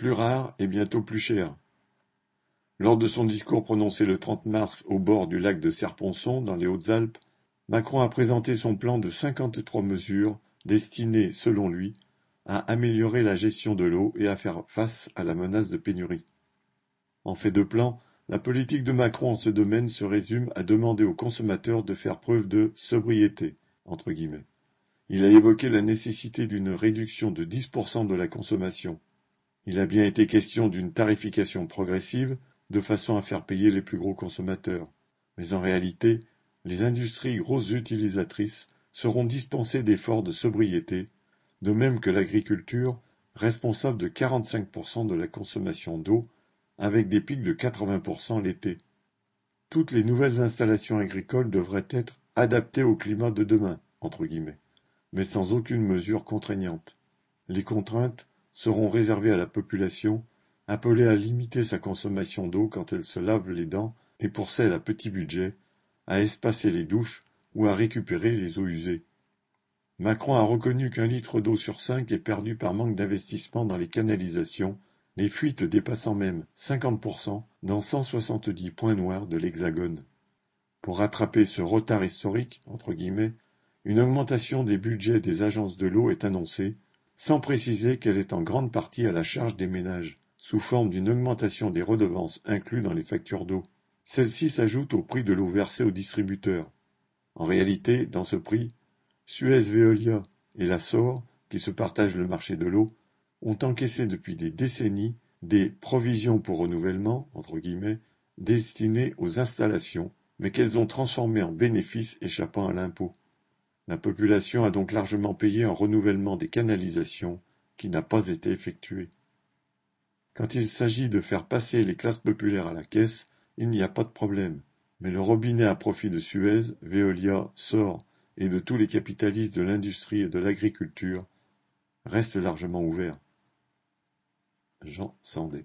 Plus rare et bientôt plus cher. Lors de son discours prononcé le 30 mars au bord du lac de Serponçon, dans les Hautes-Alpes, Macron a présenté son plan de 53 mesures destinées, selon lui, à améliorer la gestion de l'eau et à faire face à la menace de pénurie. En fait de plan, la politique de Macron en ce domaine se résume à demander aux consommateurs de faire preuve de sobriété. Il a évoqué la nécessité d'une réduction de 10% de la consommation. Il a bien été question d'une tarification progressive de façon à faire payer les plus gros consommateurs. Mais en réalité, les industries grosses utilisatrices seront dispensées d'efforts de sobriété, de même que l'agriculture, responsable de 45% de la consommation d'eau avec des pics de 80% l'été. Toutes les nouvelles installations agricoles devraient être adaptées au climat de demain, entre guillemets, mais sans aucune mesure contraignante. Les contraintes seront réservées à la population, appelée à limiter sa consommation d'eau quand elle se lave les dents et pour celle à petit budget, à espacer les douches ou à récupérer les eaux usées. Macron a reconnu qu'un litre d'eau sur cinq est perdu par manque d'investissement dans les canalisations les fuites dépassant même 50% dans 170 points noirs de l'Hexagone. Pour rattraper ce retard historique, entre guillemets, une augmentation des budgets des agences de l'eau est annoncée, sans préciser qu'elle est en grande partie à la charge des ménages, sous forme d'une augmentation des redevances incluses dans les factures d'eau. Celle-ci s'ajoute au prix de l'eau versée aux distributeurs. En réalité, dans ce prix, Suez Veolia et la SOR, qui se partagent le marché de l'eau, ont encaissé depuis des décennies des provisions pour renouvellement entre guillemets, destinées aux installations, mais qu'elles ont transformées en bénéfices échappant à l'impôt. La population a donc largement payé un renouvellement des canalisations qui n'a pas été effectué. Quand il s'agit de faire passer les classes populaires à la caisse, il n'y a pas de problème. Mais le robinet à profit de Suez, Veolia, SOR et de tous les capitalistes de l'industrie et de l'agriculture reste largement ouvert. Jean Sandé